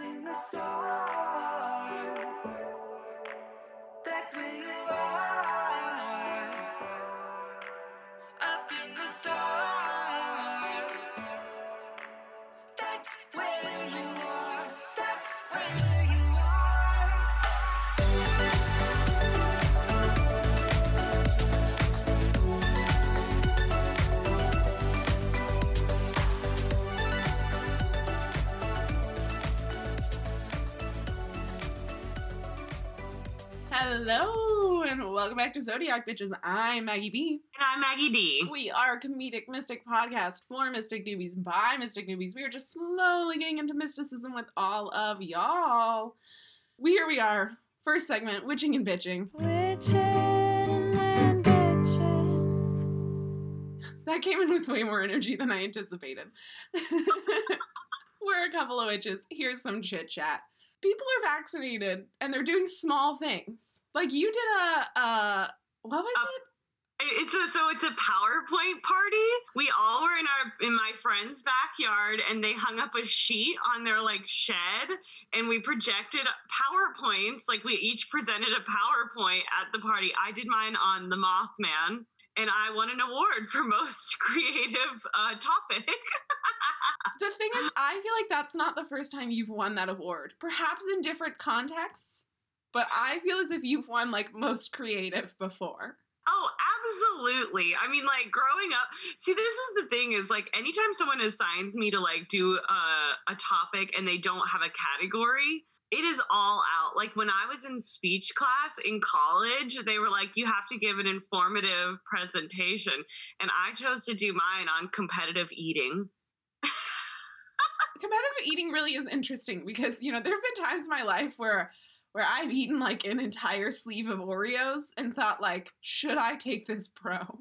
In the stars, that's you Hello and welcome back to Zodiac Bitches. I'm Maggie B. And I'm Maggie D. We are a comedic mystic podcast for mystic newbies by mystic newbies. We are just slowly getting into mysticism with all of y'all. We here we are. First segment, witching and bitching. That came in with way more energy than I anticipated. We're a couple of witches. Here's some chit chat. People are vaccinated and they're doing small things. Like you did a uh what was Uh, it? It's a so it's a PowerPoint party. We all were in our in my friend's backyard and they hung up a sheet on their like shed and we projected PowerPoints. Like we each presented a PowerPoint at the party. I did mine on the Mothman and I won an award for most creative uh, topic. The thing is, I feel like that's not the first time you've won that award. Perhaps in different contexts, but I feel as if you've won like most creative before. Oh, absolutely. I mean, like growing up, see, this is the thing is like anytime someone assigns me to like do a, a topic and they don't have a category, it is all out. Like when I was in speech class in college, they were like, you have to give an informative presentation. And I chose to do mine on competitive eating. Competitive eating really is interesting because you know there have been times in my life where where I've eaten like an entire sleeve of Oreos and thought like, should I take this pro?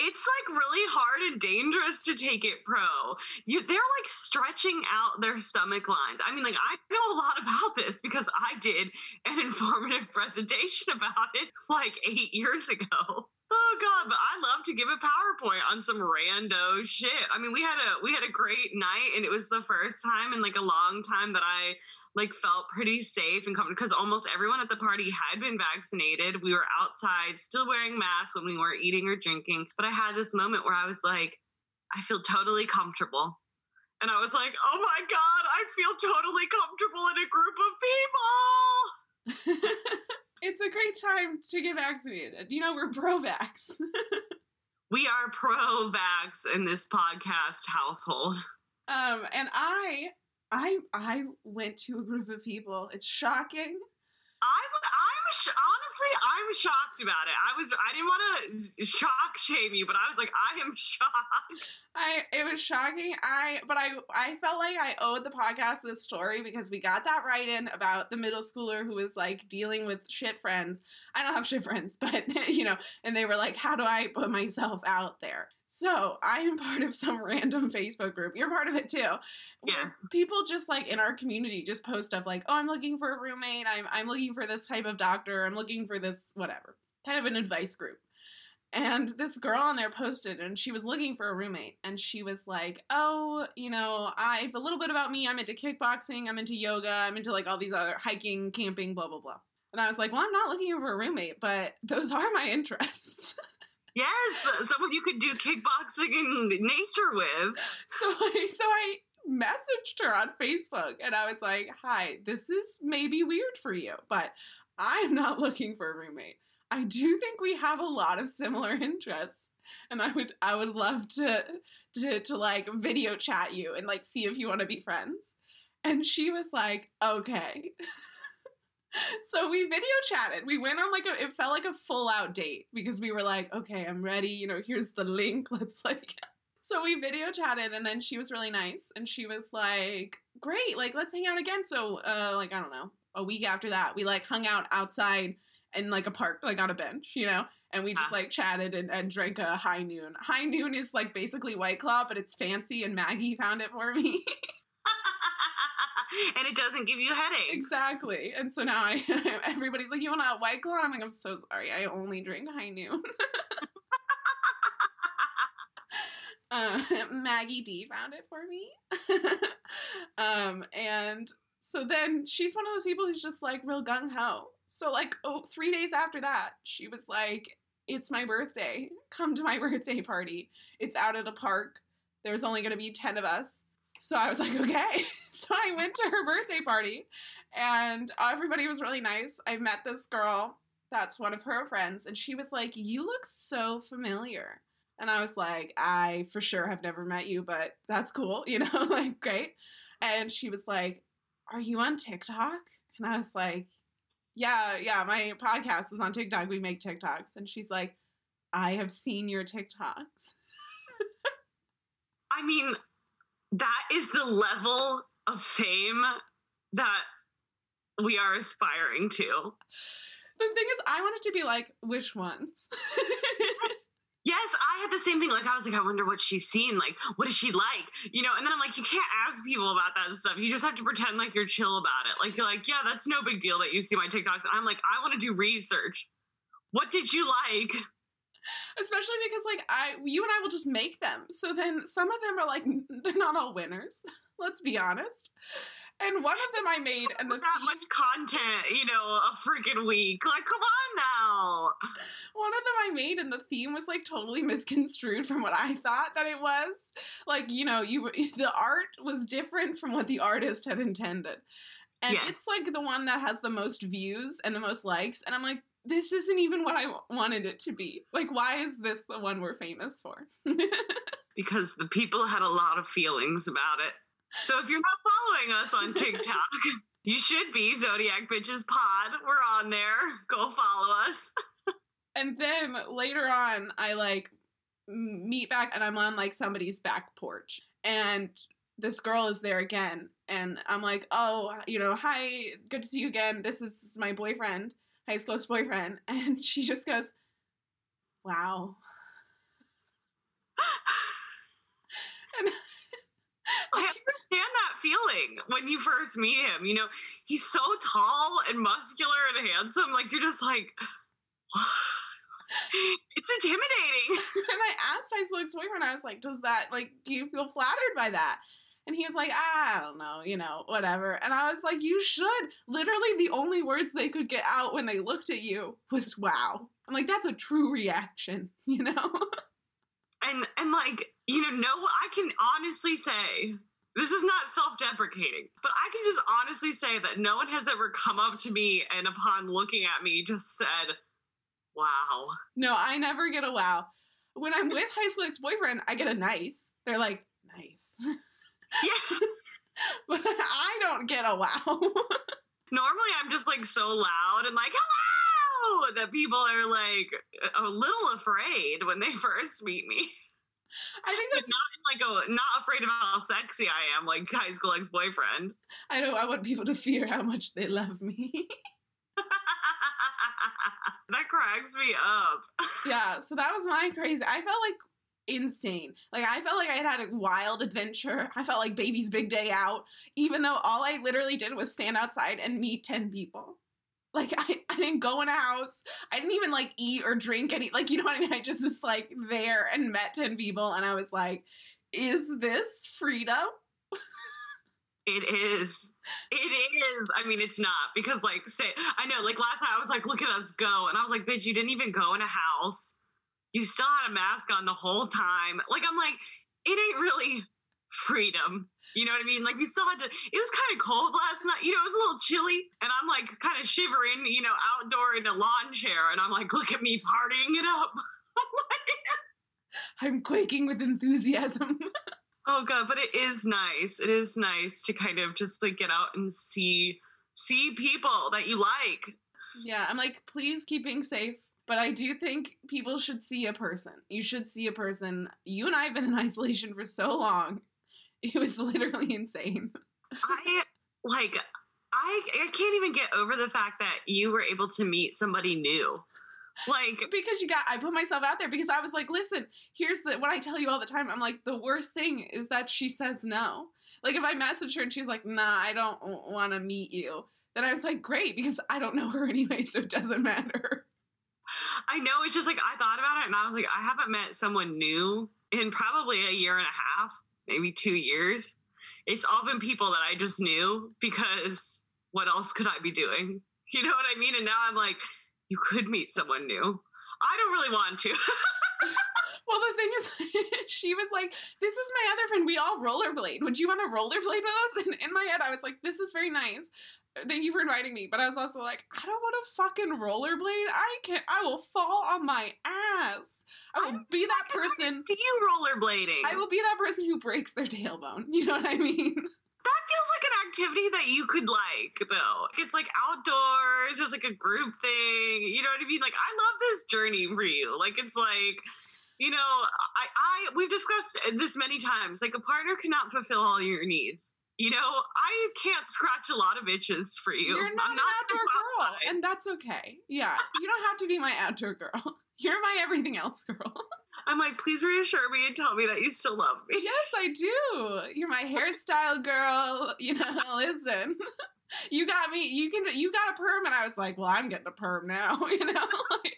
It's like really hard and dangerous to take it pro. You, they're like stretching out their stomach lines. I mean, like I know a lot about this because I did an informative presentation about it like eight years ago. Oh god, but I love to give a PowerPoint on some rando shit. I mean, we had a we had a great night, and it was the first time in like a long time that I like felt pretty safe and comfortable because almost everyone at the party had been vaccinated. We were outside, still wearing masks when we weren't eating or drinking. But I had this moment where I was like, I feel totally comfortable. And I was like, oh my God, I feel totally comfortable in a group of people. it's a great time to get vaccinated. You know, we're pro vax. We are pro vax in this podcast household. Um, and I, I, I went to a group of people. It's shocking. Sh- honestly, I'm shocked about it. I was, I didn't want to shock shame you, but I was like, I am shocked. I, it was shocking. I, but I, I felt like I owed the podcast this story because we got that write in about the middle schooler who was like dealing with shit friends. I don't have shit friends, but you know, and they were like, how do I put myself out there? So I am part of some random Facebook group. You're part of it too. Yes. People just like in our community just post stuff like, "Oh, I'm looking for a roommate. I'm I'm looking for this type of doctor. I'm looking for this whatever." Kind of an advice group. And this girl on there posted and she was looking for a roommate and she was like, "Oh, you know, I've a little bit about me. I'm into kickboxing, I'm into yoga, I'm into like all these other hiking, camping, blah blah blah." And I was like, "Well, I'm not looking for a roommate, but those are my interests." Yes, someone you could do kickboxing in nature with. so I so I messaged her on Facebook and I was like, "Hi, this is maybe weird for you, but I'm not looking for a roommate. I do think we have a lot of similar interests, and I would I would love to to to like video chat you and like see if you want to be friends." And she was like, "Okay." so we video chatted. We went on like a it felt like a full out date because we were like, "Okay, I'm ready. You know, here's the link. Let's like so we video chatted and then she was really nice and she was like, Great, like let's hang out again. So uh like I don't know, a week after that, we like hung out outside in like a park, like on a bench, you know? And we just Ah. like chatted and, and drank a high noon. High noon is like basically white claw, but it's fancy and Maggie found it for me. and it doesn't give you headaches. exactly. And so now I everybody's like, You want a white claw? I'm like, I'm so sorry. I only drink high noon. Uh, Maggie D found it for me. um, and So then she's one of those people who's just like real gung ho. So like oh, three days after that, she was like, "It's my birthday. Come to my birthday party. It's out at a park. There's only gonna be ten of us." So I was like, "Okay." So I went to her birthday party, and everybody was really nice. I met this girl that's one of her friends, and she was like, "You look so familiar." And I was like, I for sure have never met you, but that's cool, you know, like great. And she was like, Are you on TikTok? And I was like, Yeah, yeah, my podcast is on TikTok. We make TikToks. And she's like, I have seen your TikToks. I mean, that is the level of fame that we are aspiring to. The thing is, I wanted to be like, which ones? Yes, I had the same thing. Like, I was like, I wonder what she's seen. Like, what is she like? You know, and then I'm like, you can't ask people about that stuff. You just have to pretend like you're chill about it. Like, you're like, yeah, that's no big deal that you see my TikToks. And I'm like, I want to do research. What did you like? Especially because, like, I, you and I will just make them. So then some of them are like, they're not all winners. Let's be honest. And one of them I made, and the that theme- much content, you know, a freaking week. Like, come on now. One of them I made, and the theme was like totally misconstrued from what I thought that it was. Like, you know, you the art was different from what the artist had intended, and it's like the one that has the most views and the most likes. And I'm like, this isn't even what I w- wanted it to be. Like, why is this the one we're famous for? Because the people had a lot of feelings about it. So if you're not following us on TikTok, you should be Zodiac Bitches Pod. We're on there. Go follow us. and then later on, I like meet back, and I'm on like somebody's back porch, and this girl is there again, and I'm like, oh, you know, hi, good to see you again. This is, this is my boyfriend, high school ex boyfriend, and she just goes, wow. And I understand that feeling when you first meet him. You know, he's so tall and muscular and handsome. Like, you're just like, it's intimidating. and I asked school ex boyfriend, I was like, does that, like, do you feel flattered by that? And he was like, ah, I don't know, you know, whatever. And I was like, you should. Literally, the only words they could get out when they looked at you was wow. I'm like, that's a true reaction, you know? and and like you know no i can honestly say this is not self-deprecating but i can just honestly say that no one has ever come up to me and upon looking at me just said wow no, I never get a wow. When I'm with high school ex boyfriend, I get a nice. They're like, nice. yeah but I don't get a wow. normally i'm just like so loud and like hello that people are like a little afraid when they first meet me I think but that's, not like a not afraid of how sexy i am like high school ex-boyfriend I know, I want people to fear how much they love me. that cracks me up yeah, so that was my crazy. I felt like insane. Like I felt like I had had a wild adventure. I felt like baby's big day out, even though all I literally did was stand outside and meet 10 people. Like I, I didn't go in a house. I didn't even like eat or drink any like you know what I mean? I just was like there and met 10 people and I was like, is this freedom? It is. It is. I mean, it's not because, like, say, I know, like, last night I was like, look at us go. And I was like, bitch, you didn't even go in a house. You still had a mask on the whole time. Like, I'm like, it ain't really freedom. You know what I mean? Like, you still had to, it was kind of cold last night. You know, it was a little chilly. And I'm like, kind of shivering, you know, outdoor in a lawn chair. And I'm like, look at me partying it up. I'm I'm quaking with enthusiasm. Oh god, but it is nice. It is nice to kind of just like get out and see see people that you like. Yeah, I'm like, please keep being safe. But I do think people should see a person. You should see a person. You and I have been in isolation for so long. It was literally insane. I like I I can't even get over the fact that you were able to meet somebody new. Like Because you got, I put myself out there because I was like, listen, here's the, what I tell you all the time. I'm like, the worst thing is that she says no. Like, if I message her and she's like, nah, I don't want to meet you, then I was like, great, because I don't know her anyway, so it doesn't matter. I know it's just like I thought about it and I was like, I haven't met someone new in probably a year and a half, maybe two years. it's all been people that I just knew because what else could I be doing? You know what I mean? And now I'm like, you could meet someone new. I don't really want to. Well, the thing is, she was like, "This is my other friend. We all rollerblade. Would you want to rollerblade with us?" And in my head, I was like, "This is very nice. Thank you for inviting me." But I was also like, "I don't want to fucking rollerblade. I can't. I will fall on my ass. I will be that person. See you rollerblading. I will be that person who breaks their tailbone. You know what I mean?" That feels like an activity that you could like, though. It's like outdoors. It's like a group thing. You know what I mean? Like I love this journey for you. Like it's like, you know, I, I we've discussed this many times. Like a partner cannot fulfill all your needs. You know, I can't scratch a lot of itches for you. You're not, I'm an outdoor girl, and that's okay. Yeah, you don't have to be my outdoor girl. You're my everything else girl. I'm like, please reassure me and tell me that you still love me. Yes, I do. You're my hairstyle girl. You know, listen. You got me. You can. You got a perm, and I was like, "Well, I'm getting a perm now." You know. Like,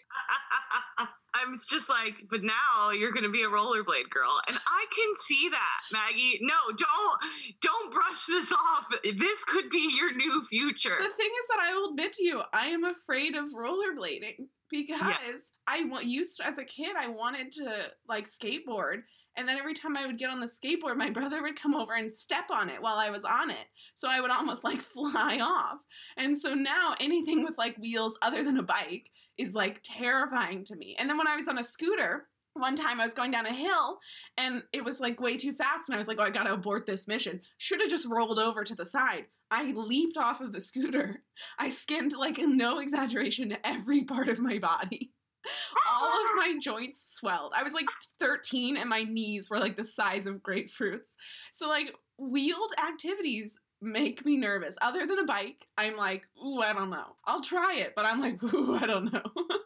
I'm just like, but now you're gonna be a rollerblade girl, and I can see that, Maggie. No, don't don't brush this off. This could be your new future. the thing is that I will admit to you, I am afraid of rollerblading because I wa- used to, as a kid, I wanted to like skateboard. And then every time I would get on the skateboard, my brother would come over and step on it while I was on it. So I would almost like fly off. And so now anything with like wheels other than a bike is like terrifying to me. And then when I was on a scooter, one time I was going down a hill and it was like way too fast. And I was like, oh, I gotta abort this mission. Should have just rolled over to the side. I leaped off of the scooter. I skinned, like, no exaggeration, every part of my body. All of my joints swelled. I was like 13 and my knees were like the size of grapefruits. So, like, wheeled activities make me nervous. Other than a bike, I'm like, ooh, I don't know. I'll try it, but I'm like, ooh, I don't know.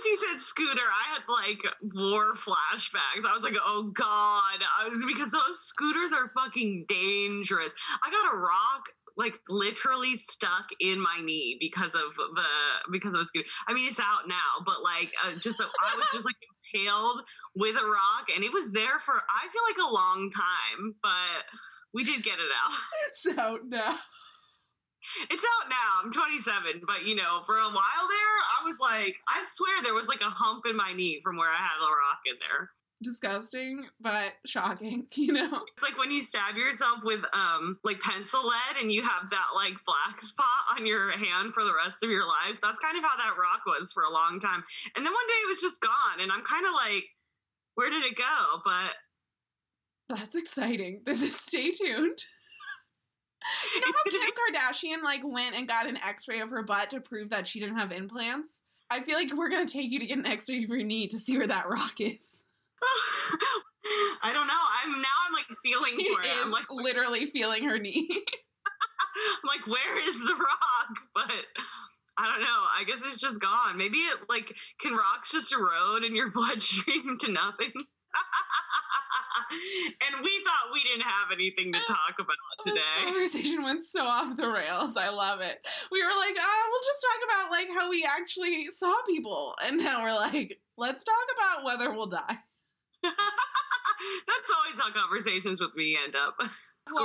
As you said scooter, I had like war flashbacks. I was like, oh god. I was because those scooters are fucking dangerous. I got a rock like literally stuck in my knee because of the because of a scooter. I mean, it's out now, but like uh, just so I was just like impaled with a rock, and it was there for I feel like a long time, but we did get it out. it's out now. It's out now. I'm 27, but you know, for a while there, I was like, I swear there was like a hump in my knee from where I had a rock in there. Disgusting, but shocking, you know? It's like when you stab yourself with um like pencil lead and you have that like black spot on your hand for the rest of your life. That's kind of how that rock was for a long time. And then one day it was just gone and I'm kind of like where did it go? But That's exciting. This is stay tuned. You know how Kim Kardashian like went and got an X-ray of her butt to prove that she didn't have implants? I feel like we're gonna take you to get an X-ray of your knee to see where that rock is. I don't know. I'm now I'm like feeling She for it. I'm like literally feeling her knee. I'm like, where is the rock? But I don't know. I guess it's just gone. Maybe it like can rocks just erode in your bloodstream to nothing? and we thought we didn't have anything to talk about This today. conversation went so off the rails. I love it. We were like, ah, we'll just talk about like how we actually saw people, and now we're like, let's talk about whether we'll die. That's always how conversations with me end up. Well,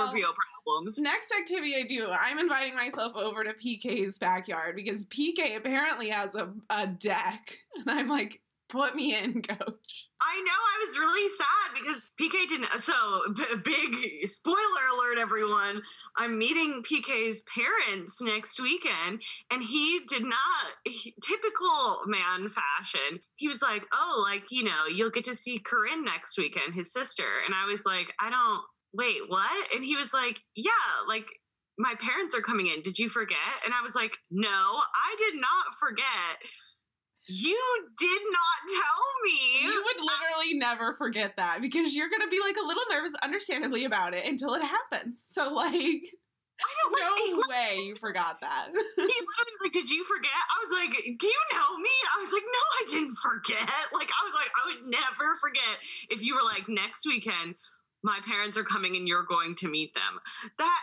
Scorpio problems. Next activity I do, I'm inviting myself over to PK's backyard because PK apparently has a, a deck. And I'm like, put me in, coach. I know. I was really sad because PK didn't. So, b- big spoiler alert, everyone. I'm meeting PK's parents next weekend, and he did not. He, typical man fashion. He was like, "Oh, like you know, you'll get to see Corinne next weekend, his sister." And I was like, "I don't. Wait, what?" And he was like, "Yeah, like." My parents are coming in. Did you forget? And I was like, No, I did not forget. You did not tell me. You would literally never forget that because you're going to be like a little nervous, understandably, about it until it happens. So, like, I don't like. no way you forgot that. He literally was like, "Did you forget?" I was like, "Do you know me?" I was like, "No, I didn't forget." Like, I was like, I would never forget if you were like, "Next weekend, my parents are coming and you're going to meet them." That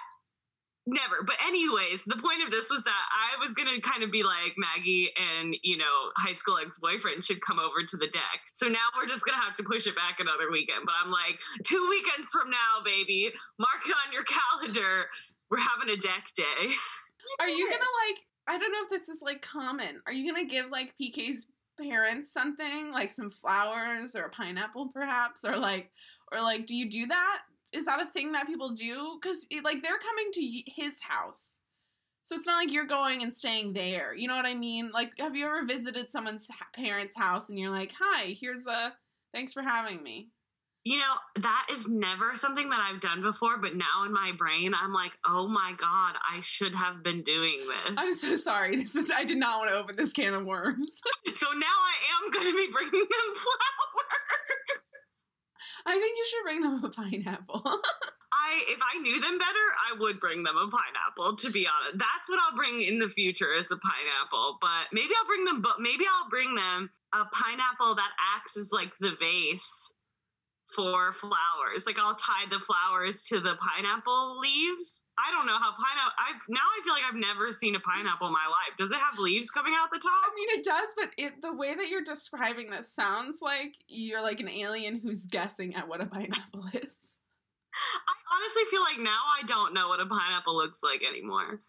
never. But anyways, the point of this was that I was gonna kind of be like Maggie and you know high school ex boyfriend should come over to the deck. So now we're just gonna have to push it back another weekend. But I'm like two weekends from now, baby, mark it on your calendar. We're having a deck day. Are you gonna like? I don't know if this is like common. Are you gonna give like PK's parents something like some flowers or a pineapple, perhaps, or like, or like, do you do that? Is that a thing that people do? Because like they're coming to his house, so it's not like you're going and staying there. You know what I mean? Like, have you ever visited someone's parents' house and you're like, "Hi, here's a thanks for having me." You know, that is never something that I've done before, but now in my brain, I'm like, oh my God, I should have been doing this. I'm so sorry. This is I did not want to open this can of worms. so now I am going to be bringing them flowers. I think you should bring them a pineapple. I, if I knew them better, I would bring them a pineapple. To be honest, that's what I'll bring in the future is a pineapple. But maybe I'll bring them, but maybe I'll bring them a pineapple that acts as like the vase for flowers. Like I'll tie the flowers to the pineapple leaves. I don't know how pineapple. I've now I feel like I've never seen a pineapple in my life. Does it have leaves coming out the top? I mean, it does, but it the way that you're describing this sounds like you're like an alien who's guessing at what a pineapple is. I honestly feel like now I don't know what a pineapple looks like anymore.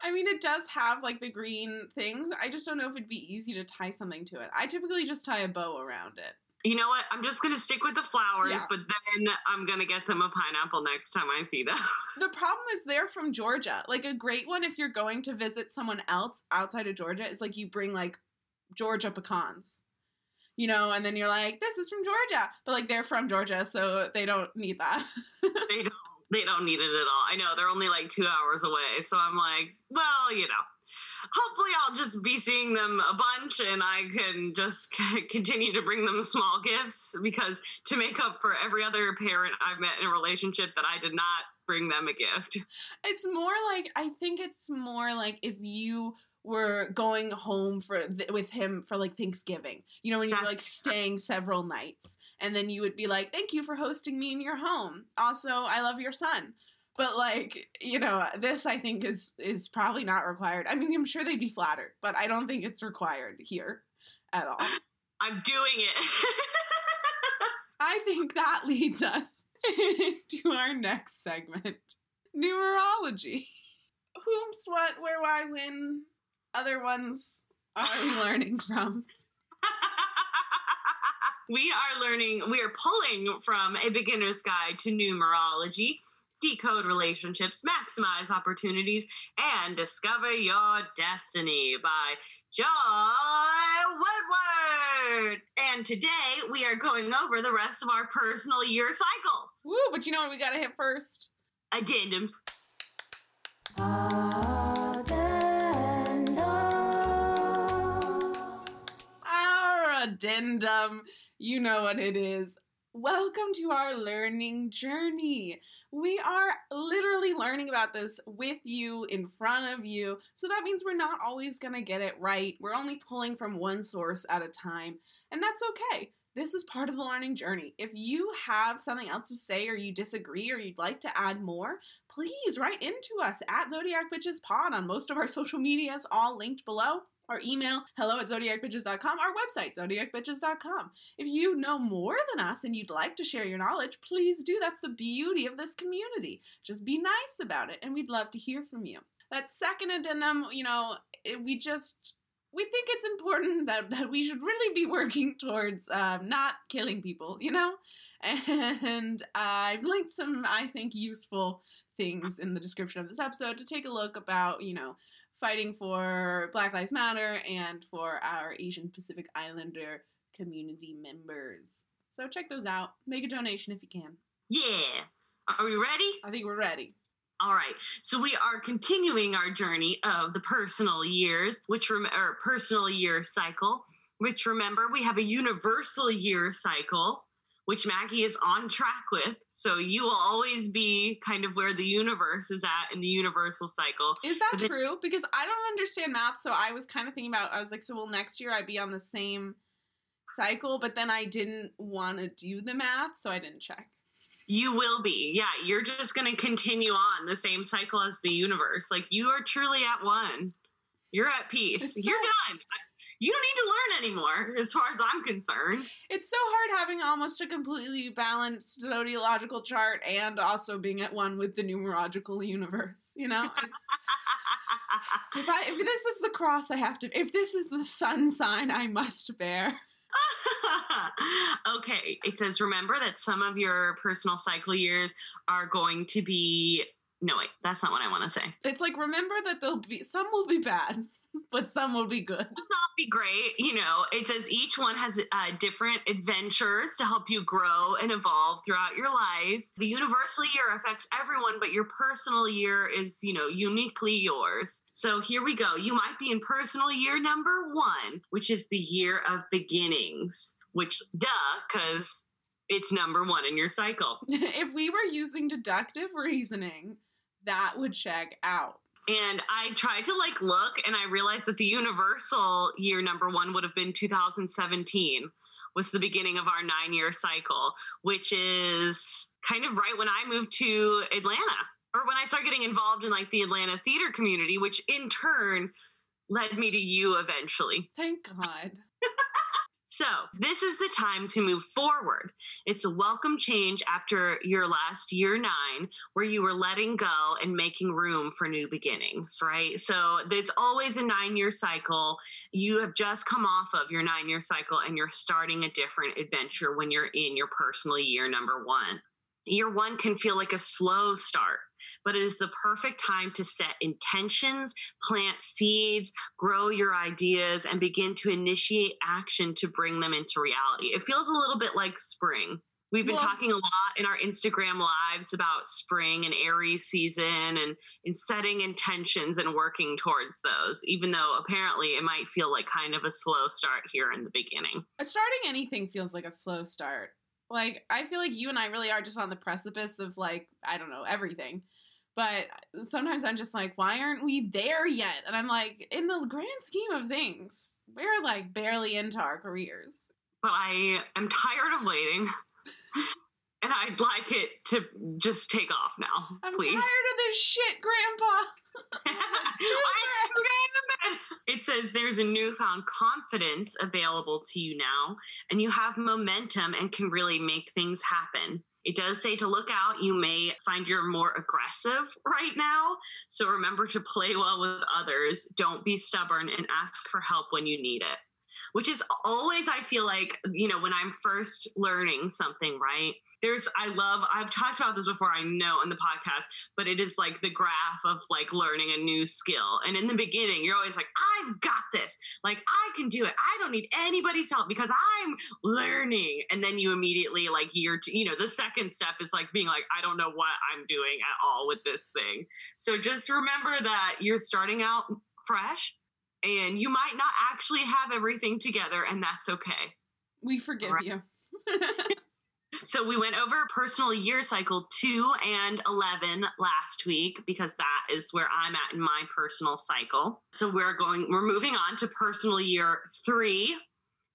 I mean, it does have like the green things. I just don't know if it'd be easy to tie something to it. I typically just tie a bow around it. You know what? I'm just gonna stick with the flowers, Yeah. but then I'm gonna get them a pineapple next time I see them. The problem is they're from Georgia. Like a great one if you're going to visit someone else outside of Georgia is like you bring like Georgia pecans. You know, and then you're like, this is from Georgia. But like they're from Georgia, so they don't need that. they don't they don't need it at all. I know they're only like two hours away, so I'm like, well, you know. Hopefully, I'll just be seeing them a bunch, and I can just continue to bring them small gifts because to make up for every other parent I've met in a relationship that I did not bring them a gift. It's more like I think it's more like if you were going home for th- with him for like Thanksgiving. You know, when you're like staying several nights, and then you would be like, "Thank you for hosting me in your home. Also, I love your son." But like, you know, this I think is is probably not required. I mean, I'm sure they'd be flattered, but I don't think it's required here at all. I'm doing it. I think that leads us to our next segment numerology. Whom's what, where, why, when, other ones are we learning from? we are learning, we are pulling from a beginner's guide to numerology, decode relationships, maximize opportunities, and discover your destiny by Joy Woodward. And today we are going over the rest of our personal year cycles. Woo, but you know what we gotta hit first? Addendums. Our addendum. You know what it is. Welcome to our learning journey. We are literally learning about this with you, in front of you. So that means we're not always going to get it right. We're only pulling from one source at a time. And that's okay. This is part of the learning journey. If you have something else to say or you disagree or you'd like to add more, please write into us at Zodiac Bitches Pod on most of our social medias, all linked below. Our email, hello at zodiacbitches.com, our website, zodiacbitches.com. If you know more than us and you'd like to share your knowledge, please do. That's the beauty of this community. Just be nice about it, and we'd love to hear from you. That second addendum, you know, it, we just we think it's important that, that we should really be working towards um, not killing people, you know? And I've linked some, I think, useful things in the description of this episode to take a look about, you know, fighting for Black Lives Matter and for our Asian Pacific Islander community members. So check those out. Make a donation if you can. Yeah. Are we ready? I think we're ready. All right. So we are continuing our journey of the personal years, which rem- or personal year cycle, which remember we have a universal year cycle, which Maggie is on track with. So you will always be kind of where the universe is at in the universal cycle. Is that then- true? Because I don't understand math, so I was kind of thinking about. I was like, so will next year I'd be on the same cycle? But then I didn't want to do the math, so I didn't check. You will be. Yeah, you're just going to continue on the same cycle as the universe. Like you are truly at one. You're at peace. You're done. You don't need to learn anymore, as far as I'm concerned. It's so hard having almost a completely balanced zodiological chart and also being at one with the numerological universe. You know, it's, if I if this is the cross I have to, if this is the sun sign I must bear. okay, it says remember that some of your personal cycle years are going to be. No, wait, that's not what I want to say. It's like remember that there'll be some will be bad, but some will be good. not be great. You know, it says each one has uh, different adventures to help you grow and evolve throughout your life. The universal year affects everyone, but your personal year is, you know, uniquely yours. So here we go. You might be in personal year number one, which is the year of beginnings, which, duh, because it's number one in your cycle. if we were using deductive reasoning, that would check out. And I tried to like look and I realized that the universal year number one would have been 2017 was the beginning of our nine year cycle, which is kind of right when I moved to Atlanta or when I started getting involved in like the Atlanta theater community, which in turn led me to you eventually. Thank God. So, this is the time to move forward. It's a welcome change after your last year nine, where you were letting go and making room for new beginnings, right? So, it's always a nine year cycle. You have just come off of your nine year cycle and you're starting a different adventure when you're in your personal year number one. Year one can feel like a slow start, but it is the perfect time to set intentions, plant seeds, grow your ideas, and begin to initiate action to bring them into reality. It feels a little bit like spring. We've been Well- talking a lot in our Instagram lives about spring and Aries season and, and setting intentions and working towards those, even though apparently it might feel like kind of a slow start here in the beginning. Uh, starting anything feels like a slow start. Like I feel like you and I really are just on the precipice of like I don't know everything. But sometimes I'm just like, why aren't we there yet? And I'm like, in the grand scheme of things, we're like barely into our careers. But I am tired of waiting. And I'd like it to just take off now, I'm please. tired of this shit, Grandpa. Let's do Let's do it. It says there's a newfound confidence available to you now, and you have momentum and can really make things happen. It does say to look out. You may find you're more aggressive right now. So remember to play well with others. Don't be stubborn and ask for help when you need it. Which is always, I feel like, you know, when I'm first learning something, right? There's, I love, I've talked about this before, I know in the podcast, but it is like the graph of like learning a new skill. And in the beginning, you're always like, I've got this. Like, I can do it. I don't need anybody's help because I'm learning. And then you immediately, like, you're, you know, the second step is like being like, I don't know what I'm doing at all with this thing. So just remember that you're starting out fresh and you might not actually have everything together, and that's okay. We forgive Right. you. So we went over personal year cycle two and 11 last week because that is where I'm at in my personal cycle. So we're going, we're moving on to personal year three,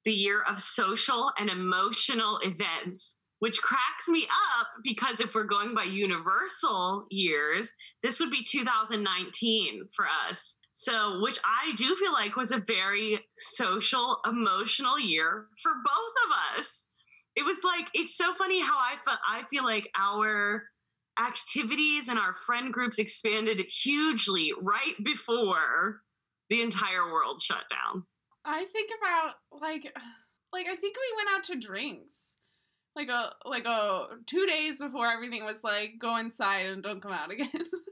the year of social and emotional events, which cracks me up because if we're going by universal years, this would be 2019 for us. So, which I do feel like was a very social, emotional year for both of us it was like it's so funny how I felt. I feel like our activities and our friend groups expanded hugely right before the entire world shut down. I think about like like I think we went out to drinks. Like a like a two days before everything was like go inside and don't come out again.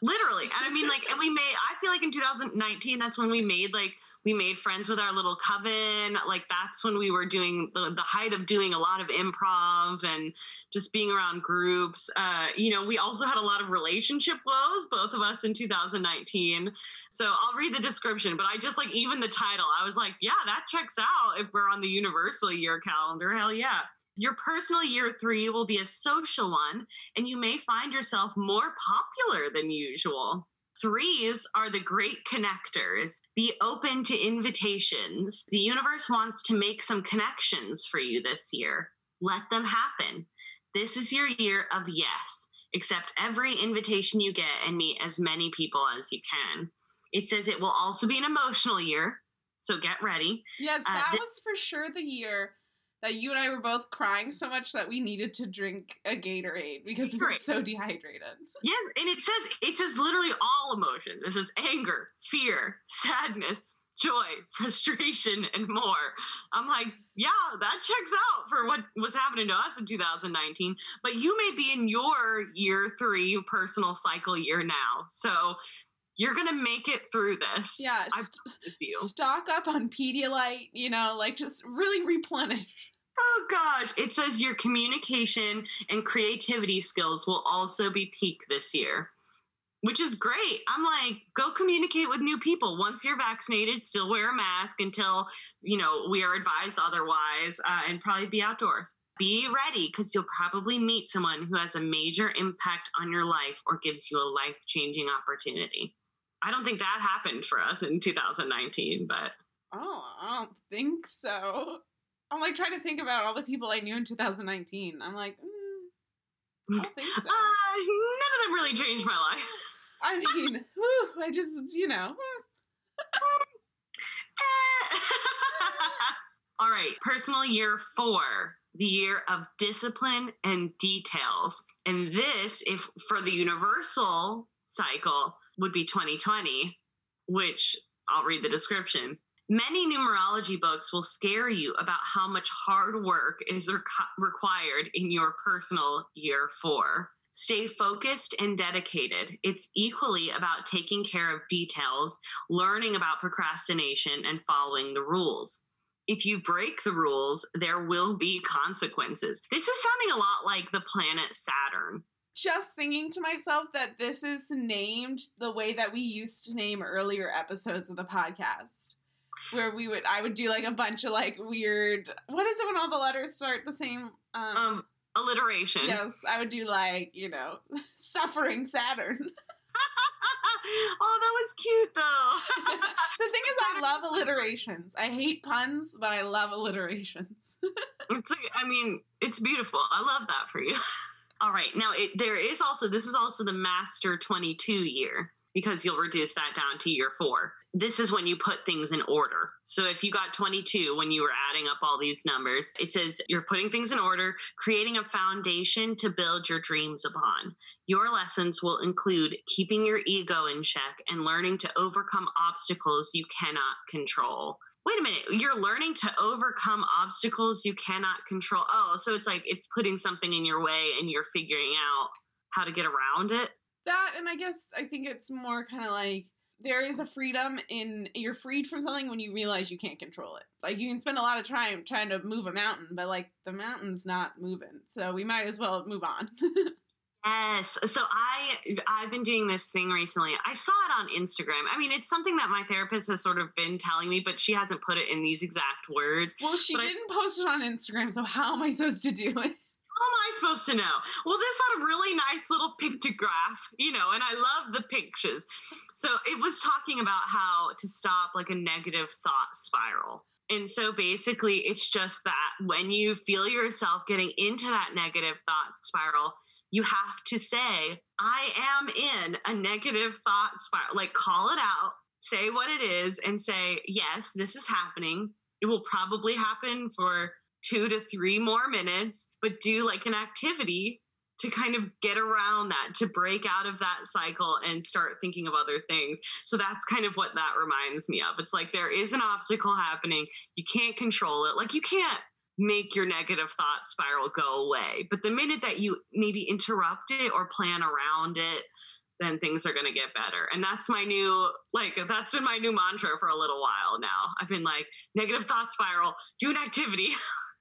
Literally. And I mean like and we made I feel like in 2019 that's when we made like we made friends with our little coven. Like that's when we were doing the, the height of doing a lot of improv and just being around groups. Uh, you know, we also had a lot of relationship woes, both of us in 2019. So I'll read the description, but I just like even the title, I was like, yeah, that checks out if we're on the universal year calendar. Hell yeah. Your personal year three will be a social one, and you may find yourself more popular than usual. Threes are the great connectors. Be open to invitations. The universe wants to make some connections for you this year. Let them happen. This is your year of yes. Accept every invitation you get and meet as many people as you can. It says it will also be an emotional year, so get ready. Yes, Uh, that was for sure the year that you and I were both crying so much that we needed to drink a Gatorade because we were so dehydrated. Yes, and it says it says literally all emotions. It says anger, fear, sadness, joy, frustration, and more. I'm like, yeah, that checks out for what was happening to us in 2019. But you may be in your year three personal cycle year now, so you're gonna make it through this. Yeah, I promise you. stock up on Pedialyte, you know, like just really replenish. Oh gosh, it says your communication and creativity skills will also be peak this year, which is great. I'm like, go communicate with new people. Once you're vaccinated, still wear a mask until, you know, we are advised otherwise, uh, and probably be outdoors. Be ready because you'll probably meet someone who has a major impact on your life or gives you a life changing opportunity. I don't think that happened for us in 2019, but Oh, I don't think so. I'm like trying to think about all the people I knew in 2019. I'm like, mm, I don't think so. uh, none of them really changed my life. I mean, whew, I just, you know, hmm. All right, personal year four, the year of discipline and details. And this, if for the universal cycle, would be 2020, which I'll read the description. Many numerology books will scare you about how much hard work is requ- required in your personal year four. Stay focused and dedicated. It's equally about taking care of details, learning about procrastination, and following the rules. If you break the rules, there will be consequences. This is sounding a lot like the planet Saturn. Just thinking to myself that this is named the way that we used to name earlier episodes of the podcast. Where we would, I would do like a bunch of like weird. What is it when all the letters start the same? Um, Um, alliteration. yes, I would do like you know, suffering Saturn. oh, that was cute though. the thing is, I love alliterations. I hate puns, but I love alliterations. it's like, I mean, it's beautiful. I love that for you. All right. Now, it, there is also, this is also the master 22 year because you'll reduce that down to year four. This is when you put things in order. So if you got 22 when you were adding up all these numbers, it says you're putting things in order, creating a foundation to build your dreams upon. Your lessons will include keeping your ego in check and learning to overcome obstacles you cannot control. Wait a minute, you're learning to overcome obstacles you cannot control. Oh, so it's like it's putting something in your way and you're figuring out how to get around it. that, and I guess I think it's more kind of like there is a freedom in you're freed from something when you realize you can't control it. Like you can spend a lot of time trying to move a mountain, but like the mountain's not moving, so we might as well move on. Yes. So I I've been doing this thing recently. I saw it on Instagram. I mean, it's something that my therapist has sort of been telling me, but she hasn't put it in these exact words. well, she But didn't post it on Instagram, so how am I supposed to do it? How am I supposed to know? Well, this had a really nice little pictograph, you know, and I love the pictures. So it was talking about how to stop like a negative thought spiral. And so basically, it's just that when you feel yourself getting into that negative thought spiral, you have to say, I am in a negative thought spiral. Like, call it out, say what it is, and say, yes, this is happening. It will probably happen for two to three more minutes, but do like an activity to kind of get around that, to break out of that cycle and start thinking of other things. So that's kind of what that reminds me of. It's like there is an obstacle happening, you can't control it. Like you can't make your negative thought spiral go away. But the minute that you maybe interrupt it or plan around it, then things are going to get better. And that's my new, like, that's been my new mantra for a little while now. I've been like, negative thought spiral, do an activity.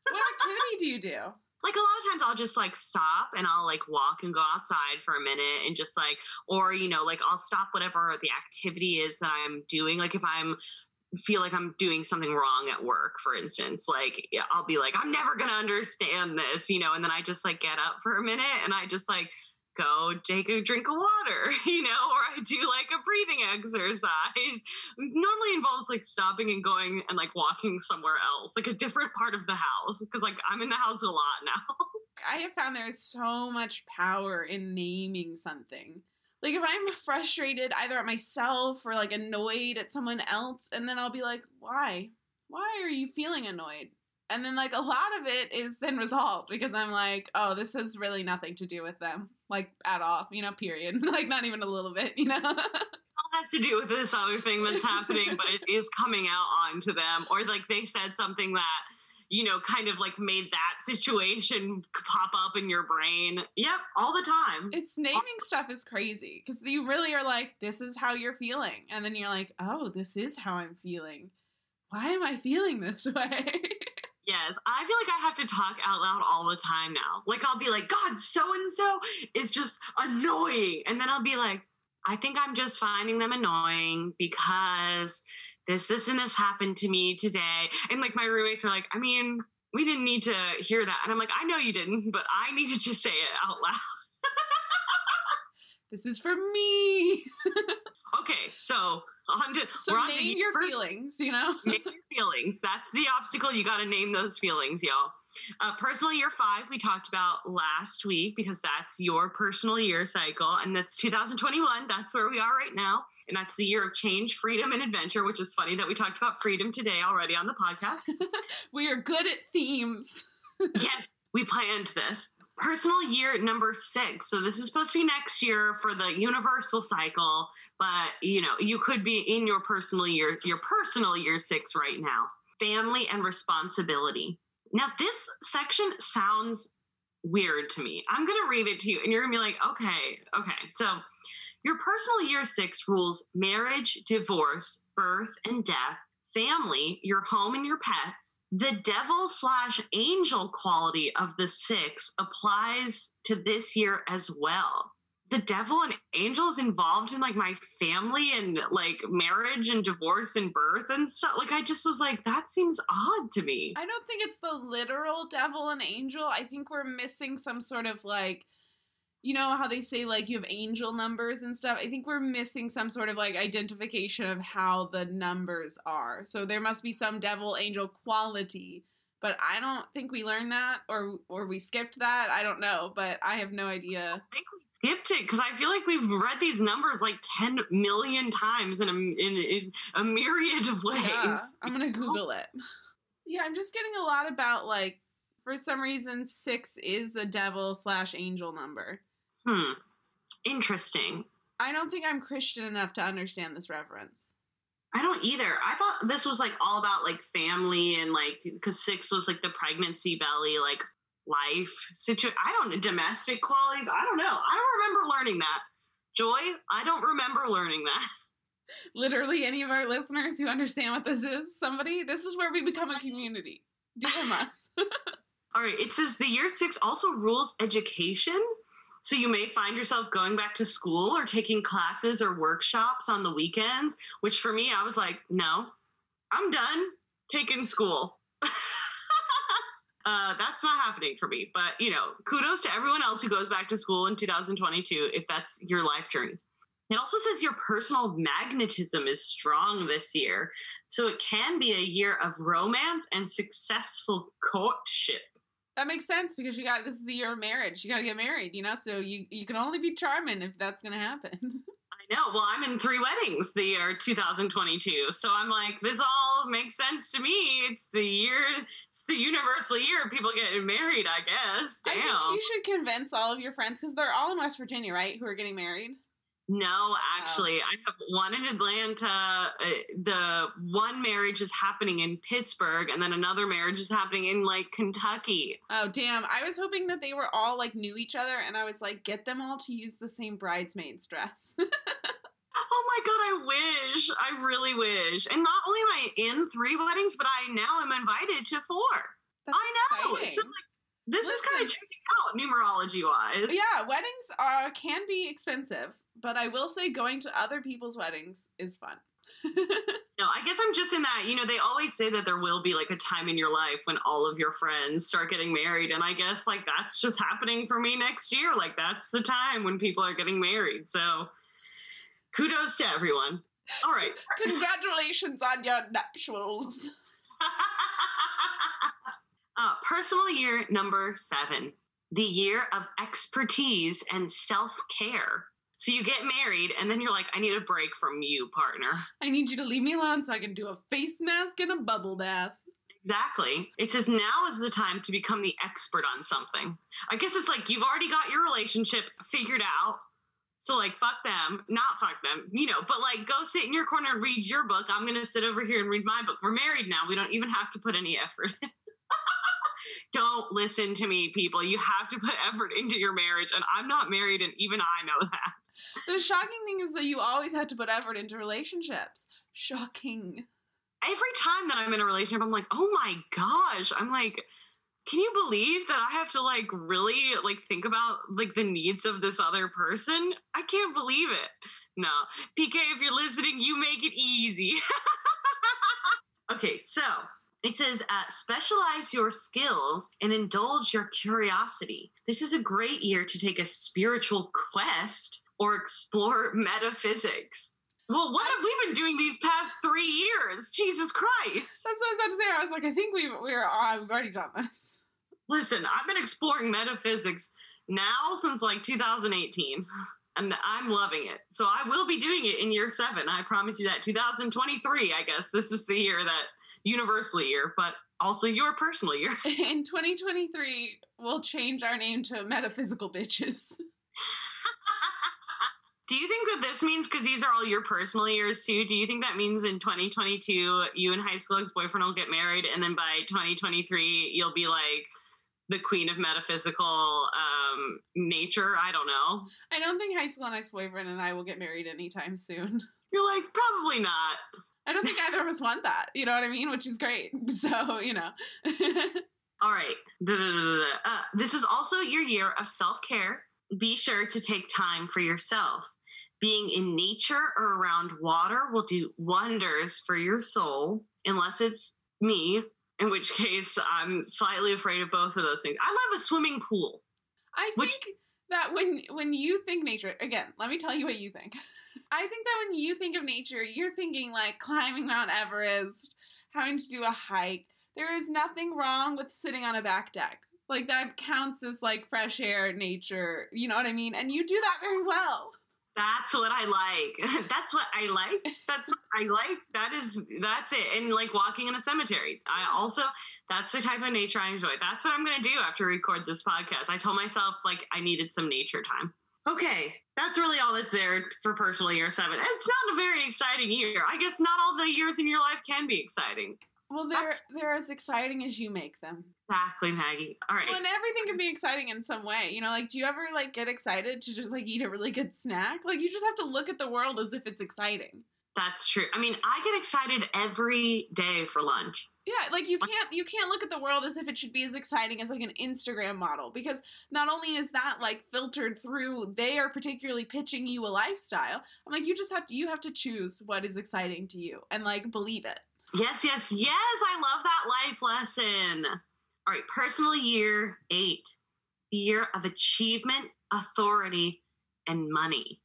What activity do you do? like a lot of times I'll just like stop and I'll like walk and go outside for a minute and just like or you know like I'll stop whatever the activity is that I'm doing like if I'm feel like I'm doing something wrong at work for instance like I'll be like I'm never to understand this you know and then I just like get up for a minute and I just like go take a drink of water you know or I do like a breathing exercise normally involves like stopping and going and like walking somewhere else like a different part of the house because like I'm in the house a lot now I have found there is so much power in naming something. Like if I'm frustrated either at myself or like annoyed at someone else, and then I'll be like, why? Why are you feeling annoyed? And then like a lot of it is then resolved because I'm like, oh, this has really nothing to do with them, like at all, you know, period. like not even a little bit, you know. all has to do with this other thing that's happening, but it is coming out onto them. Or like they said something that, you know, kind of like made that situation pop up in your brain. Yep, all the time. it's naming stuff is crazy because you really are like, this is how you're feeling. And then you're like, oh, this is how I'm feeling. Why am I feeling this way? Yes, I feel like I have to talk out loud all the time now. Like I'll be like, God, so and so is just annoying. And then I'll be like, I think I'm just finding them annoying because this, this, and this happened to me today. And like my roommates are like, I mean, we didn't need to hear that. And I'm like, I know you didn't, but I needed to just say it out loud. this is for me. Okay, so on to, so we're on to name your first- feelings, you know? name your feelings. That's the obstacle. You got to name those feelings, y'all. Uh, personal year five, we talked about last week because that's your personal year cycle, and that's 2021. That's where we are right now. And that's the year of change, freedom, and adventure, which is funny that we talked about freedom today already on the podcast. we are good at themes. yes, we planned this. Personal year number six. So this is supposed to be next year for the universal cycle, but you know, you could be in your personal year, your personal year six right now. Family and responsibility. Now, this section sounds weird to me. I'm gonna read it to you, and you're gonna be like, okay, okay. So your personal year six rules marriage, divorce, birth and death, family, your home and your pets. The devil slash angel quality of the six applies to this year as well. The devil and angels involved in like my family and like marriage and divorce and birth and stuff. Like I just was like, that seems odd to me. I don't think it's the literal devil and angel. I think we're missing some sort of like, you know how they say like you have angel numbers and stuff. I think we're missing some sort of like identification of how the numbers are. So there must be some devil angel quality, but I don't think we learned that or or we skipped that. I don't know, but I have no idea. I think we skipped it because I feel like we've read these numbers like 10 million times in a, in, in a myriad of ways. Yeah, I'm gonna Google it. Yeah, I'm just getting a lot about like for some reason six is a devil slash angel number. Hmm. Interesting. I don't think I'm Christian enough to understand this reference. I don't either. I thought this was like all about like family and like because six was like the pregnancy belly, like life situation. I don't know domestic qualities. I don't know. I don't remember learning that. Joy, I don't remember learning that. Literally, any of our listeners who understand what this is, somebody, this is where we become a community. DM us. All right. It says the year six also rules education. So you may find yourself going back to school or taking classes or workshops on the weekends, which for me, I was like, no, I'm done taking school. uh, that's not happening for me. But, you know, kudos to everyone else who goes back to school in 2022 if that's your life journey. It also says your personal magnetism is strong this year. So it can be a year of romance and successful courtship. That makes sense because you got this is the year of marriage. You got to get married, you know. So you you can only be charming if that's gonna happen. I know. Well, I'm in three weddings the year 2022. So I'm like, this all makes sense to me. It's the year, it's the universal year of people getting married, I guess. I think you should convince all of your friends because they're all in West Virginia, right? Who are getting married. No, actually, I have one in Atlanta. Uh, the one marriage is happening in Pittsburgh, and then another marriage is happening in like Kentucky. Oh damn! I was hoping that they were all like knew each other, and I was like, get them all to use the same bridesmaid's dress. Oh my god, I wish. I really wish. And not only am I in three weddings, but I now am invited to four. That's I know. exciting. So like, this is kind of checking out numerology wise. yeah, weddings are can be expensive, but I will say going to other people's weddings is fun. No, I guess I'm just in that, you know, they always say that there will be like a time in your life when all of your friends start getting married. And I guess like that's just happening for me next year. Like that's the time when people are getting married. So kudos to everyone. All right. Congratulations on your nuptials. uh, personal year number seven the year of expertise and self care. So you get married, and then you're like, I need a break from you, partner. I need you to leave me alone so I can do a face mask and a bubble bath. Exactly. It says now is the time to become the expert on something. I guess it's like you've already got your relationship figured out. So like fuck them, not fuck them, you know, but like go sit in your corner and read your book. I'm gonna sit over here and read my book. We're married now. We don't even have to put any effort in. don't listen to me, people. You have to put effort into your marriage. And I'm not married, and even I know that. The shocking thing is that you always had to put effort into relationships. Shocking. Every time that I'm in a relationship, I'm like, oh my gosh. I'm like, can you believe that I have to like really like think about like the needs of this other person? I can't believe it. No. PK, if you're listening, you make it easy. okay, so it says uh, specialize your skills and indulge your curiosity. This is a great year to take a spiritual quest or explore metaphysics. Well, what have we been doing these past three years? Jesus Christ. That's what I was about to say. I was like, I think we've we're uh, we've already done this. Listen, I've been exploring metaphysics now since like 2018, and I'm loving it. So I will be doing it in year seven. I promise you that. 2023, I guess this is the year that universal year, but also your personal year. In 2023, we'll change our name to Metaphysical Bitches. Do you think that this means because these are all your personal years too? Do you think that means in 2022 you and high school ex boyfriend will get married, and then by 2023 you'll be like the queen of metaphysical um, nature? I don't know. I don't think high school and ex boyfriend and I will get married anytime soon. You're like probably not. I don't think either of us want that. You know what I mean? Which is great. So you know. All right. Uh, this is also your year of self care. Be sure to take time for yourself. Being in nature or around water will do wonders for your soul, unless it's me, in which case I'm slightly afraid of both of those things. I love a swimming pool. I Which- think that when when you think nature, again, let me tell you what you think. I think that when you think of nature, you're thinking like climbing Mount Everest, having to do a hike. There is nothing wrong with sitting on a back deck. Like that counts as like fresh air, nature. You know what I mean? And you do that very well. That's what I like. that's what I like. That's what I like. That is that's it. And like walking in a cemetery. I also that's the type of nature I enjoy. That's what I'm gonna do after we record this podcast. I told myself like I needed some nature time. Okay, that's really all that's there for personal year seven. It's not a very exciting year. I guess not all the years in your life can be exciting. Well, they're That's- they're as exciting as you make them. Exactly, Maggie. All right. Well, and everything can be exciting in some way. You know, like do you ever like get excited to just like eat a really good snack? Like you just have to look at the world as if it's exciting. That's true. I mean, I get excited every day for lunch. Yeah, like you can't you can't look at the world as if it should be as exciting as like an Instagram model because not only is that like filtered through they are particularly pitching you a lifestyle. I'm like you just have to you have to choose what is exciting to you and like believe it. Yes, yes, yes. I love that life lesson. All right, personal year eight, the year of achievement, authority, and money.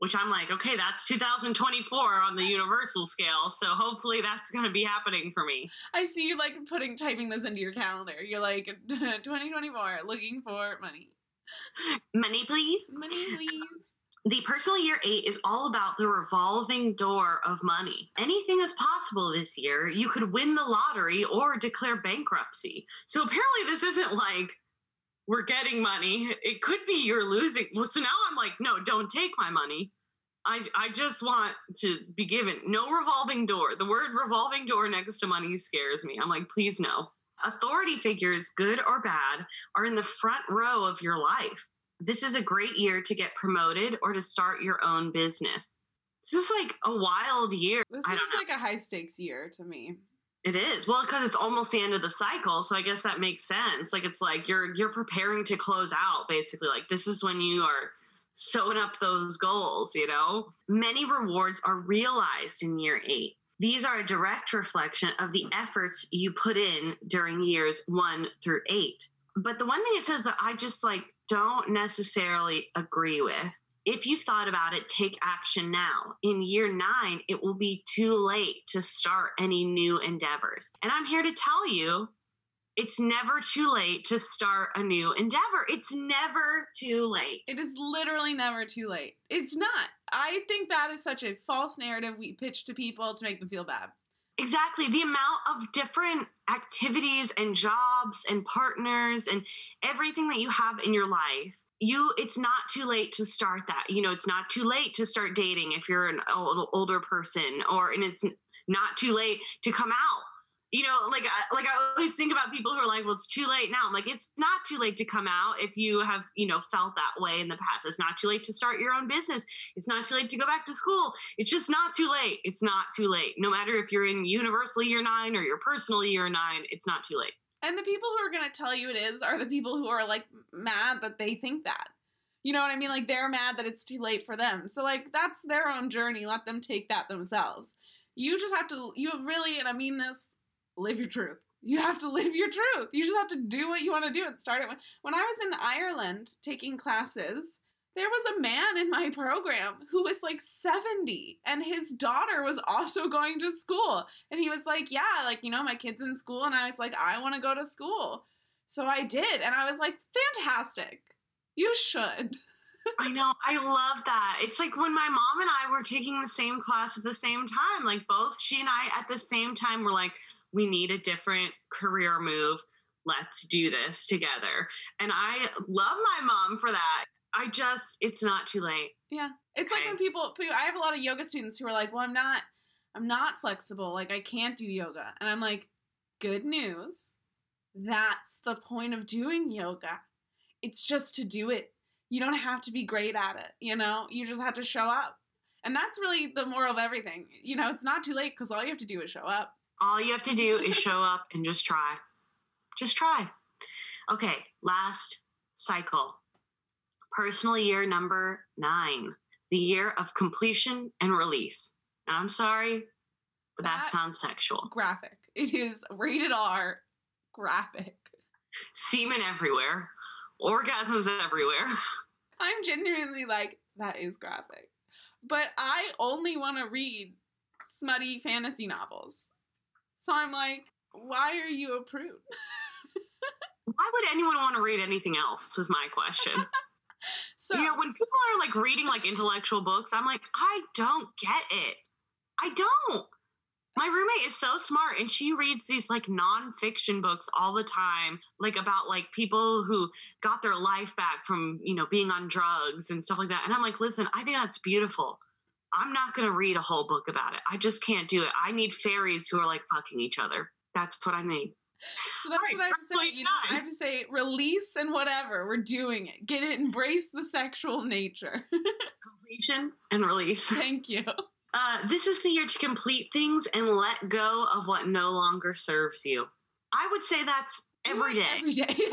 Which I'm like, okay, that's 2024 on the universal scale. So hopefully that's going to be happening for me. I see you like putting typing this into your calendar. You're like 2024 looking for money. Money, please. Money please. The personal year eight is all about the revolving door of money. Anything is possible this year. You could win the lottery or declare bankruptcy. So apparently, this isn't like we're getting money. It could be you're losing. Well, so now I'm like, no, don't take my money. I, I just want to be given no revolving door. The word revolving door next to money scares me. I'm like, please no. Authority figures, good or bad, are in the front row of your life this is a great year to get promoted or to start your own business. This is like a wild year. This I seems don't know. like a high stakes year to me. It is. Well, because it's almost the end of the cycle, so I guess that makes sense. Like it's like you're you're preparing to close out basically. Like this is when you are sewing up those goals, you know? Many rewards are realized in year 8. These are a direct reflection of the efforts you put in during years 1 through 8. But the one thing it says that I just like don't necessarily agree with. If you've thought about it, take action now. In year nine, it will be too late to start any new endeavors. And I'm here to tell you It's never too late to start a new endeavor. It's never too late. It is literally never too late. It's not. I think that is such a false narrative we pitch to people to make them feel bad. Exactly. The amount of different activities and jobs and partners and everything that you have in your life. You it's not too late to start that. You know, it's not too late to start dating if you're an old, older person or and it's not too late to come out. You know, like like I always think about people who are like, "Well, it's too late now." I'm like, "It's not too late to come out if you have, you know, felt that way in the past. It's not too late to start your own business. It's not too late to go back to school. It's just not too late. It's not too late. No matter if you're in universal year 9 or your personal year 9, it's not too late." And the people who are going to tell you it is are the people who are like mad that they think that. You know what I mean? Like they're mad that it's too late for them. So like that's their own journey. Let them take that themselves. You just have to you have really and I mean this live your truth. You have to live your truth. You just have to do what you want to do and start it. When, when I was in Ireland taking classes, there was a man in my program who was like 70 and his daughter was also going to school. And he was like, Yeah, like, you know, my kid's in school. And I was like, I want to go to school. So I did. And I was like, Fantastic. You should. I know. I love that. It's like when my mom and I were taking the same class at the same time. Like both she and I at the same time were like, we need a different career move. Let's do this together. And I love my mom for that. I just, it's not too late. Yeah. It's like when people, people- I have a lot of yoga students who are like, well, I'm not, I'm not flexible. Like I can't do yoga. And I'm like, good news. That's the point of doing yoga. It's just to do it. You don't have to be great at it. You know, you just have to show up. And that's really the moral of everything. You know, it's not too late because all you have to do is show up. All you have to do is show up and just try. Just try. Okay, last cycle. Personal year number nine, the year of completion and release. And I'm sorry, but that, That- sounds sexual. Graphic. It is rated R graphic. Semen everywhere, orgasms everywhere. I'm genuinely like, that is graphic. But I only want to read smutty fantasy novels. So I'm like, why are you a prude? Why would anyone want to read anything else? Is my question. So you know, when people are like reading like intellectual books, I'm like, I don't get it. I don't. My roommate is so smart and she reads these like nonfiction books all the time, like about like people who got their life back from, you know, being on drugs and stuff like that. And I'm like, listen, I think that's beautiful. I'm not going to read a whole book about it. I just can't do it. I need fairies who are like fucking each other. That's what I need. so that's Alright, what I have to say. You know, I have to say release and whatever. We're doing it. Get it. Embrace the sexual nature. Completion and release. Thank you. Uh, this is the year to complete things and let go of what no longer serves you. I would say that's every Do day. Every day.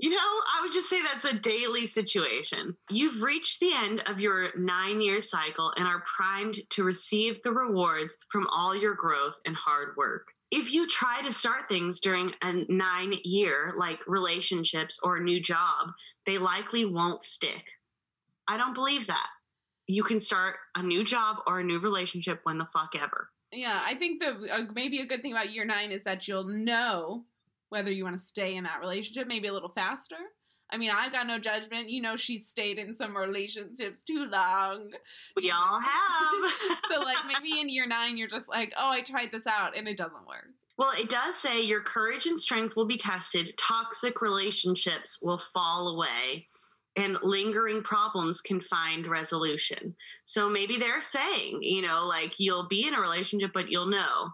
You know, I would just say that's a daily situation. You've reached the end of your nine year cycle and are primed to receive the rewards from all your growth and hard work. If you try to start things during a nine year, like relationships or a new job, they likely won't stick. I don't believe that. You can start a new job or a new relationship when the fuck ever. Yeah, I think the uh, maybe a good thing about year nine is that you'll know whether you want to stay in that relationship maybe a little faster. I mean, I got no judgment. You know, she's stayed in some relationships too long. We all have. so, like, maybe in year nine, you're just like, oh, I tried this out and it doesn't work. Well, it does say your courage and strength will be tested, toxic relationships will fall away, and lingering problems can find resolution. So maybe they're saying, you know, like you'll be in a relationship, but you'll know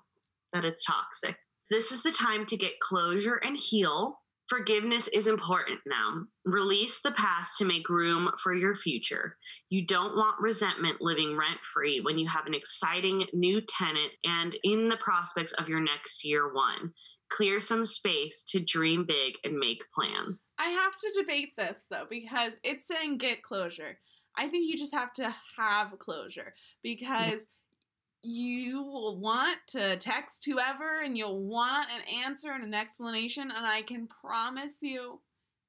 that it's toxic. This is the time to get closure and heal. Forgiveness is important now. Release the past to make room for your future. You don't want resentment living rent free when you have an exciting new tenant and in the prospects of your next year one. Clear some space to dream big and make plans. I have to debate this, though, because it's saying get closure. I think you just have to have closure because you will want to text whoever and you'll want an answer and an explanation, and I can promise you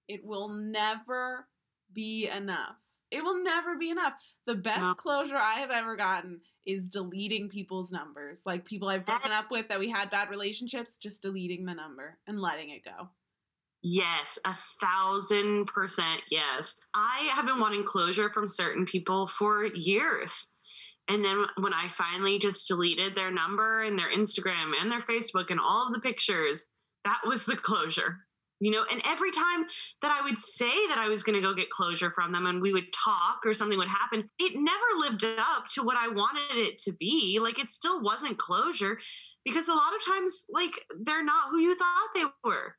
it will never be enough. It will never be enough. The best No. closure I have ever gotten is deleting people's numbers. Like people I've broken up with that we had bad relationships, just deleting the number and letting it go. Yes, a thousand percent yes. I have been wanting closure from certain people for years. And then when I finally just deleted their number and their Instagram and their Facebook and all of the pictures, that was the closure. You know, and every time that I would say that I was going to go get closure from them and we would talk or something would happen, it never lived up to what I wanted it to be. Like it still wasn't closure because a lot of times, like, they're not who you thought they were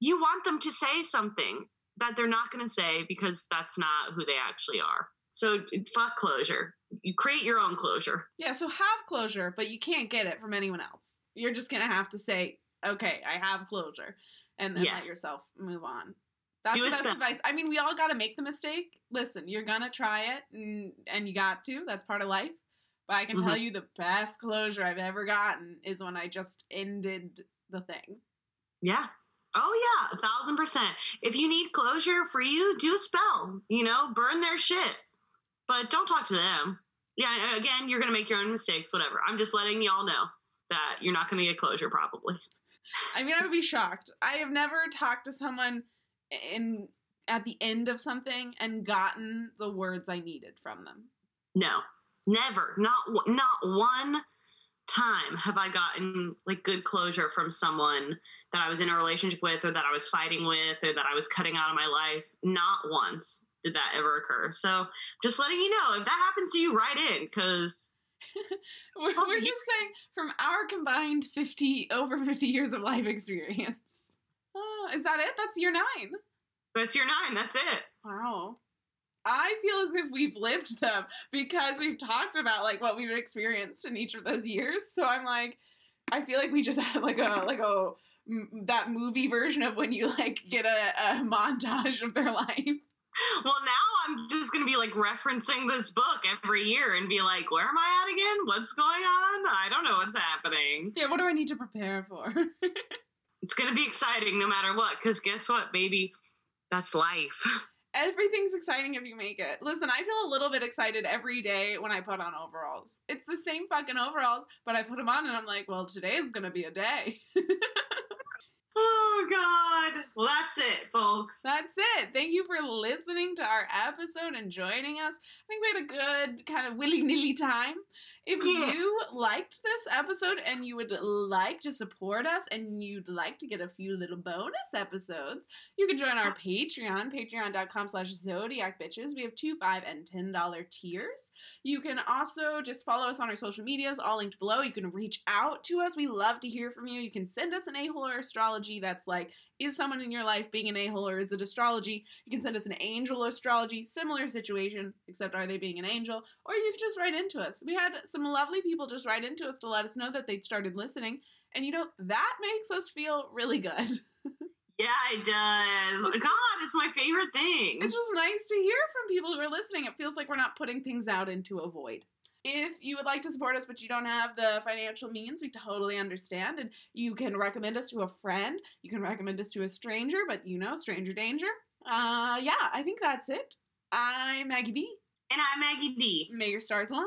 you want them to say something that they're not going to say because that's not who they actually are. So fuck closure. You create your own closure. Yeah, so have closure, but you can't get it from anyone else. You're just gonna have to say, "Okay, I have closure," and then let yourself move on. That's Do the best spell. advice. I mean, we all got to make the mistake. Listen, you're gonna try it, and, and you got to. That's part of life. But I can tell Mm-hmm. you, the best closure I've ever gotten is when I just ended the thing. Yeah. Oh yeah, a thousand percent. If you need closure for you, do a spell. You know, burn their shit, but don't talk to them. Yeah. Again, you're gonna make your own mistakes. Whatever. I'm just letting y'all know that you're not gonna get closure probably. I mean, I would be shocked. I have never talked to someone in at the end of something and gotten the words I needed from them. No, never. Not not one time have I gotten like good closure from someone that I was in a relationship with, or that I was fighting with, or that I was cutting out of my life. Not once did that ever occur. So just letting you know if that happens to you, write in because We're, we're just saying from our combined 50 over 50 years of life experience. Oh, is that it? That's year nine. that's your nine. That's it. Wow. I feel as if we've lived them because we've talked about like what we've experienced in each of those years. So I'm like, I feel like we just had like a like a m- that movie version of when you like get a, a montage of their life. Well, now I'm just gonna be like referencing this book every year and be like, where am I at again? What's going on? I don't know what's happening. Yeah, what do I need to prepare for? It's gonna be exciting no matter what. Because guess what, baby? That's life. Everything's exciting if you make it. Listen, I feel a little bit excited every day when I put on overalls. It's the same fucking overalls, but I put them on and I'm like, well, today is gonna be a day. Oh God. Well, that's it, folks. That's it. Thank you for listening to our episode and joining us. I think we had a good kind of willy nilly time. If Yeah. you liked this episode and you would like to support us and you'd like to get a few little bonus episodes, you can join our Patreon, patreon.com slash zodiac bitches. We have two, five, and ten dollar tiers. You can also just follow us on our social medias, all linked below. You can reach out to us. We love to hear from you. You can send us an a-hole or astrology that's like, is someone in your life being an a-hole or is it astrology? You can send us an angel astrology, similar situation, except are they being an angel? Or you can just write into us. We had some lovely people just write into us to let us know that they'd started listening. And you know, that makes us feel really good. Yeah, it does. It's- God, it's my favorite thing. It's just nice to hear from people who are listening. It feels like we're not putting things out into a void. If you would like to support us but you don't have the financial means, we totally understand. And you can recommend us to a friend. You can recommend us to a stranger, but you know, stranger danger. Uh, yeah, I think that's it. I'm Maggie B. and I'm Maggie D. May your stars align.